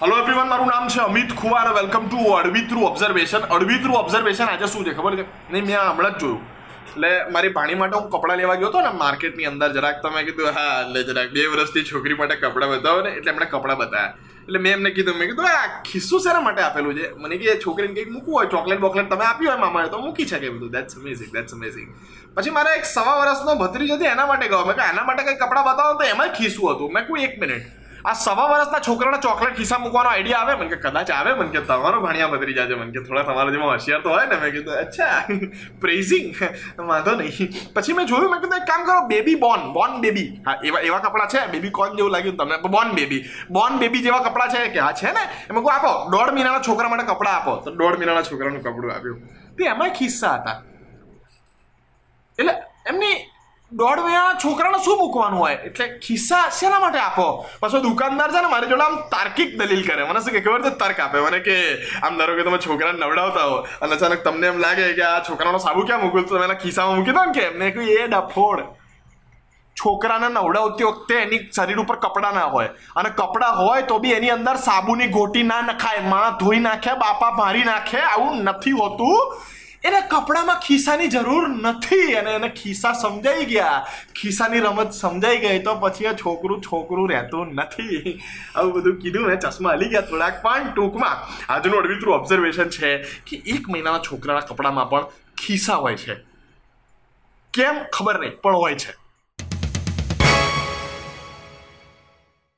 Hello everyone મારું નામ છે અમિત ખુવા અને welcome to Adavi through observation Adavi through observation આજે શું છે ખબર છે? નહીં, મેં હમણાં જ જોયું. એટલે મારી ભાણી માટે હું કપડાં લેવા ગયો હતો ને માર્કેટની અંદર, જરાક તમે કીધું, હા એટલે જરાક બે વર્ષથી છોકરી માટે કપડાં બતાવો ને, એટલે એમણે કપડાં બતાવ્યા. એટલે મેં એમને કીધું, મેં કીધું, આ ખિસ્સું શેના માટે આપેલું છે? મને કે, છોકરીને કંઈક મૂકવું હોય, ચોકલેટ બોકલેટ તમે આપ્યું હોય મામાએ તો મૂકી શકે બધું. દેટ્સ અમેઝિંગ દેટ્સ અમેઝિંગ પછી મારે એક સવા વર્ષનો ભત્રીજ હતી એના માટે ગયો. મેં કહ્યું એના માટે કંઈ કપડાં બતાવો તો એમાં ખિસ્સું હતું. મેં કહું એક મિનિટ. આ સવા વર્ષના છોકરાને ચોકલેટ ખિસ્સા મૂકવાનો આઈડિયા આવે? મને કે કદાચ આવે, મને કે તમારો ભણિયા બદરી જાજે મને કે થોડા તમારા જેમાં હોશિયાર તો હોય ને. મેં કીધું, અચ્છા પ્રેઝિંગ વાંધો નહીં. પછી મેં જોયું, મેં કીધું, એક કામ કરો બેબી બોન બોન બેબી હા, એવા એવા કપડાં છે બેબી કોન જેવું લાગ્યું તમને. બોન બેબી બોન બેબી જેવા કપડાં છે કે હા છે ને? એમાં કહું આપો, દોઢ મહિનાના છોકરા માટે કપડાં આપો. તો દોઢ મહિનાના છોકરાનું કપડું આપ્યું. તે એમાં ખિસ્સા હતા. એટલે એમની દોઢ મહિનાના છોકરાને શું મૂકવાનું હોય? એટલે ખિસ્સા શેના માટે આપો? પાછો દુકાનદાર છે ને, મારી જોડે આમ તાર્કિક દલીલ કરે. મને શું કે, ખબર છે? તર્ક આપે. મને કે, આમ ધારો કે તમે છોકરાને નવડાવતા હો અને અચાનક તમને એમ લાગે કે આ છોકરાનો સાબુ ક્યાં મૂકવું તો એના ખિસ્સામાં મૂકી દો ને કે એમને કહ્યું, એ ડફોડ. છોકરાને નવડાવતી વખતે એની શરીર ઉપર કપડાં ના હોય. અને કપડાં હોય તો બી એની અંદર સાબુની ગોટી ના નખાય. માં ધોઈ નાખે બાપા મારી નાખે, આવું નથી હોતું. એને કપડામાં ખિસ્સાની જરૂર નથી અને એને ખિસ્સા સમજાઈ ગયા. ખિસ્સાની રમત સમજાઈ ગઈ તો પછી આ છોકરું છોકરું રહેતું નથી. આવું બધું કીધું મેં ચશ્મા હલી ગયા થોડાક. પણ ટૂંકમાં આજનું અડવિત્રું ઓબ્ઝર્વેશન છે કે એક મહિનાના છોકરાના કપડામાં પણ ખિસ્સા હોય છે. કેમ? ખબર નહીં, પણ હોય છે.